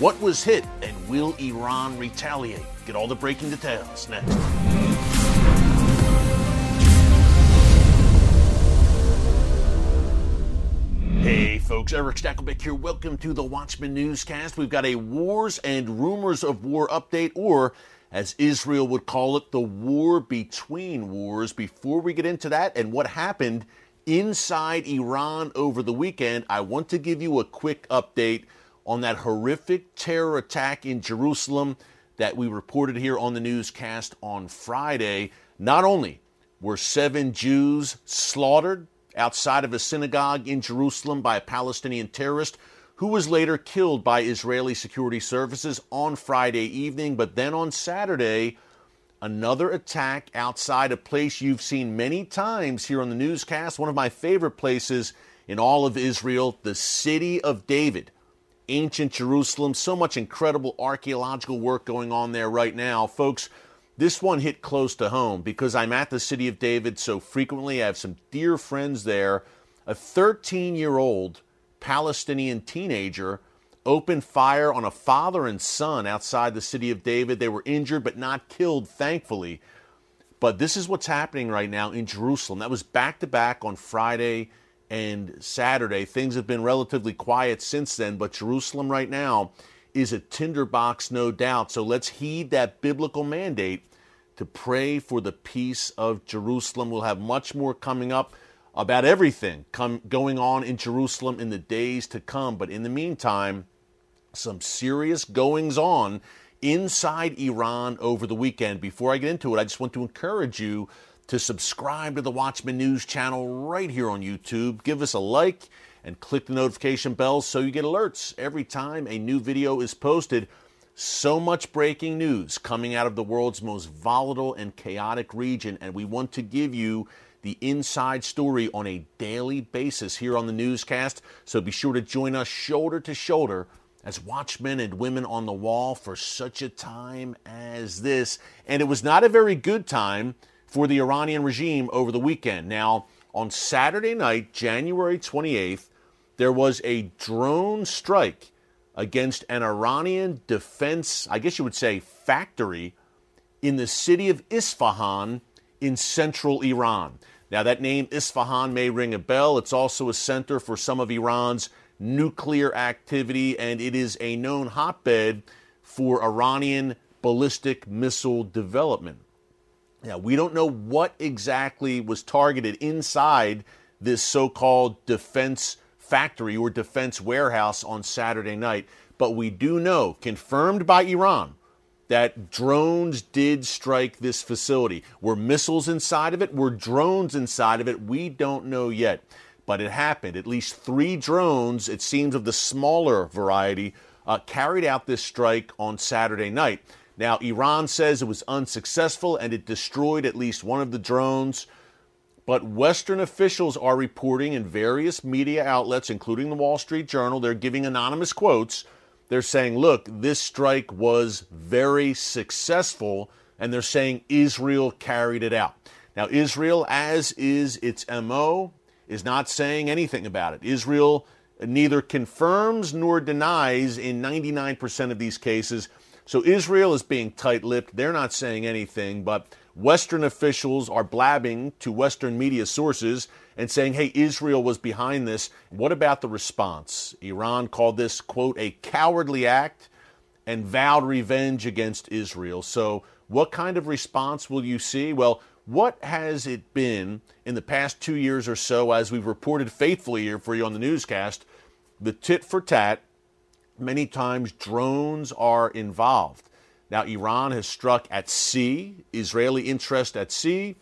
What was hit, and will Iran retaliate? Get all the breaking details next. Hey folks, Erick Stakelbeck here. Welcome to the Watchman Newscast. We've got a Wars and Rumors of War update, or as Israel would call it, the war between wars. Before we get into that and what happened inside Iran over the weekend, I want to give you a quick update on that horrific terror attack in Jerusalem that we reported here on the newscast on Friday. Not only were seven Jews slaughtered outside of a synagogue in Jerusalem by a Palestinian terrorist who was later killed by Israeli security services on Friday evening, but then on Saturday, another attack outside a place you've seen many times here on the newscast, one of my favorite places in all of Israel, the city of David ancient Jerusalem. So much incredible archaeological work going on there right now. Folks, this one hit close to home because I'm at the city of David so frequently. I have some dear friends there. A 13 year old Palestinian teenager opened fire on a father and son outside the city of David. They were injured but not killed, thankfully. But this is what's happening right now in Jerusalem. That was back to back on Friday and Saturday. Things have been relatively quiet since then, but Jerusalem right now is a tinderbox, no doubt. So let's heed that biblical mandate to pray for the peace of Jerusalem. We'll have much more coming up about everything come, going on in Jerusalem in the days to come. But in the meantime, some serious goings on inside Iran over the weekend. Before I get into it, I just want to encourage you to subscribe to the Watchman News channel right here on YouTube. Give us a like and click the notification bell so you get alerts every time a new video is posted. So much breaking news coming out of the world's most volatile and chaotic region, and we want to give you the inside story on a daily basis here on the newscast. So be sure to join us shoulder to shoulder as watchmen and women on the wall for such a time as this. And it was not a very good time for the Iranian regime over the weekend. Now, on Saturday night, January 28th, there was a drone strike against an Iranian defense, I guess you would say, factory in the city of Isfahan in central Iran. Now, that name Isfahan may ring a bell. It's also a center for some of Iran's nuclear activity, and it is a known hotbed for Iranian ballistic missile development. Now, we don't know what exactly was targeted inside this so called defense factory or defense warehouse on Saturday night, but we do know, confirmed by Iran, that drones did strike this facility. Were missiles inside of it? Were drones inside of it? We don't know yet. But it happened. At least three drones, it seems of the smaller variety, uh, carried out this strike on Saturday night. Now, Iran says it was unsuccessful and it destroyed at least one of the drones. But Western officials are reporting in various media outlets, including the Wall Street Journal, they're giving anonymous quotes. They're saying, look, this strike was very successful, and they're saying Israel carried it out. Now, Israel, as is its MO, is not saying anything about it. Israel neither confirms nor denies in 99% of these cases so Israel is being tight lipped. They're not saying anything, but Western officials are blabbing to Western media sources and saying, hey, Israel was behind this. What about the response? Iran called this, quote, a cowardly act and vowed revenge against Israel. So, what kind of response will you see? Well, what has it been in the past two years or so, as we've reported faithfully here for you on the newscast? The tit for tat Many times drones are involved. Now, Iran has struck at sea, Israeli interest at sea,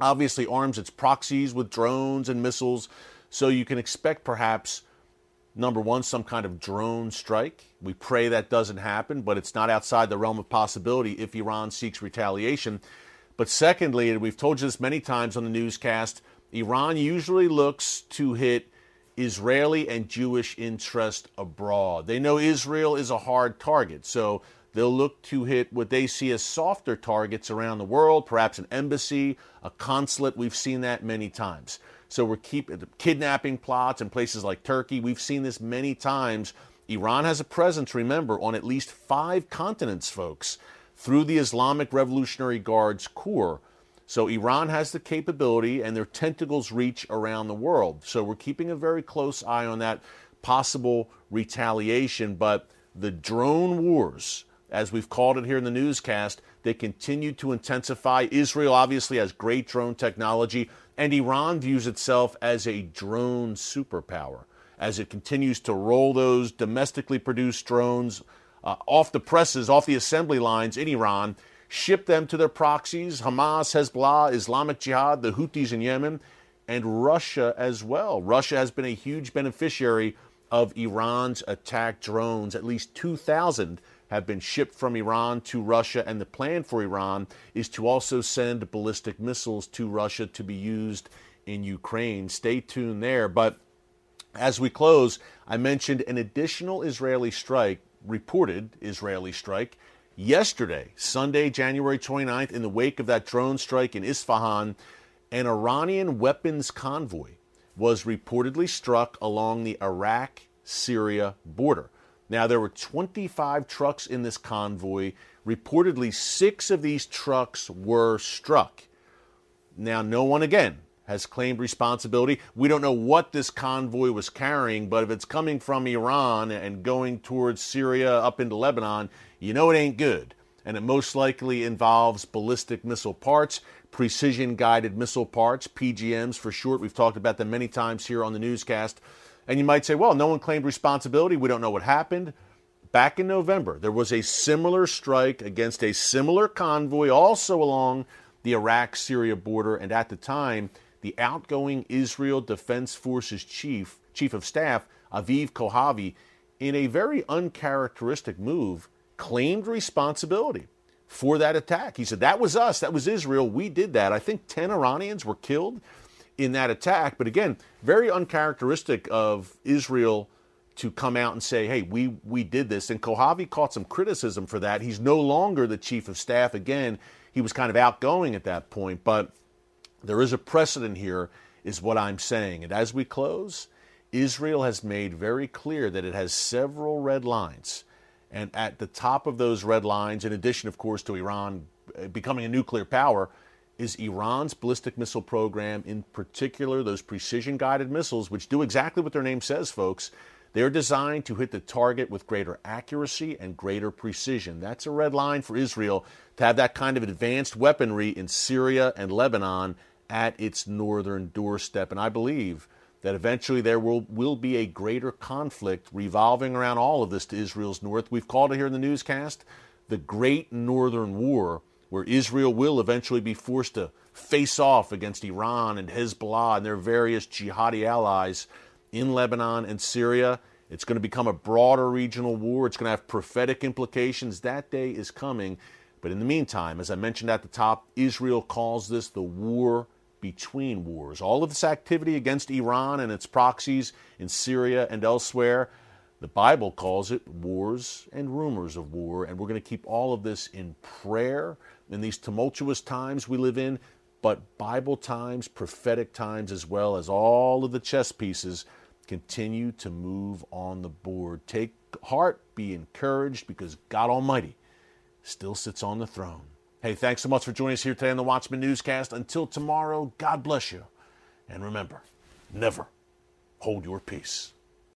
obviously arms its proxies with drones and missiles. So you can expect perhaps, number one, some kind of drone strike. We pray that doesn't happen, but it's not outside the realm of possibility if Iran seeks retaliation. But secondly, and we've told you this many times on the newscast, Iran usually looks to hit Israeli and Jewish interest abroad. They know Israel is a hard target, so they'll look to hit what they see as softer targets around the world, perhaps an embassy, a consulate. We've seen that many times. So we're keeping uh, kidnapping plots in places like Turkey. We've seen this many times. Iran has a presence, remember, on at least five continents, folks, through the Islamic Revolutionary Guard's Corps. So Iran has the capability and their tentacles reach around the world. So we're keeping a very close eye on that possible retaliation. But the drone wars, as we've called it here in the newscast, they continue to intensify. Israel obviously has great drone technology, and Iran views itself as a drone superpower as it continues to roll those domestically produced drones uh, off the presses, off the assembly lines in Iran ship them to their proxies Hamas, Hezbollah, Islamic Jihad, the Houthis in Yemen, and Russia as well. Russia has been a huge beneficiary of Iran's attack drones. At least 2,000 have been shipped from Iran to Russia, and the plan for Iran is to also send ballistic missiles to Russia to be used in Ukraine. Stay tuned there. But as we close, I mentioned an additional Israeli strike, reported Israeli strike, Yesterday, Sunday, January 29th, in the wake of that drone strike in Isfahan, an Iranian weapons convoy was reportedly struck along the Iraq Syria border. Now, there were 25 trucks in this convoy. Reportedly, six of these trucks were struck. Now, no one again has claimed responsibility. We don't know what this convoy was carrying, but if it's coming from Iran and going towards Syria up into Lebanon, you know it ain't good. And it most likely involves ballistic missile parts, precision guided missile parts, PGMs for short. We've talked about them many times here on the newscast. And you might say, well, no one claimed responsibility. We don't know what happened. Back in November, there was a similar strike against a similar convoy, also along the Iraq Syria border. And at the time, the outgoing Israel Defense Forces chief, chief of staff, Aviv Kohavi, in a very uncharacteristic move, claimed responsibility for that attack. He said, That was us, that was Israel, we did that. I think 10 Iranians were killed in that attack. But again, very uncharacteristic of Israel to come out and say, hey, we, we did this. And Kohavi caught some criticism for that. He's no longer the chief of staff. Again, he was kind of outgoing at that point. But there is a precedent here, is what I'm saying. And as we close, Israel has made very clear that it has several red lines. And at the top of those red lines, in addition, of course, to Iran uh, becoming a nuclear power, is Iran's ballistic missile program, in particular those precision guided missiles, which do exactly what their name says, folks. They're designed to hit the target with greater accuracy and greater precision. That's a red line for Israel to have that kind of advanced weaponry in Syria and Lebanon at its northern doorstep. And I believe that eventually there will, will be a greater conflict revolving around all of this to Israel's north. We've called it here in the newscast the Great Northern War, where Israel will eventually be forced to face off against Iran and Hezbollah and their various jihadi allies in Lebanon and Syria. It's going to become a broader regional war. It's going to have prophetic implications. That day is coming. But in the meantime, as I mentioned at the top, Israel calls this the war between wars. All of this activity against Iran and its proxies in Syria and elsewhere, the Bible calls it wars and rumors of war. And we're going to keep all of this in prayer in these tumultuous times we live in, but Bible times, prophetic times, as well as all of the chess pieces continue to move on the board. Take heart, be encouraged, because God Almighty still sits on the throne. Hey, thanks so much for joining us here today on the Watchman Newscast. Until tomorrow, God bless you. And remember, never hold your peace.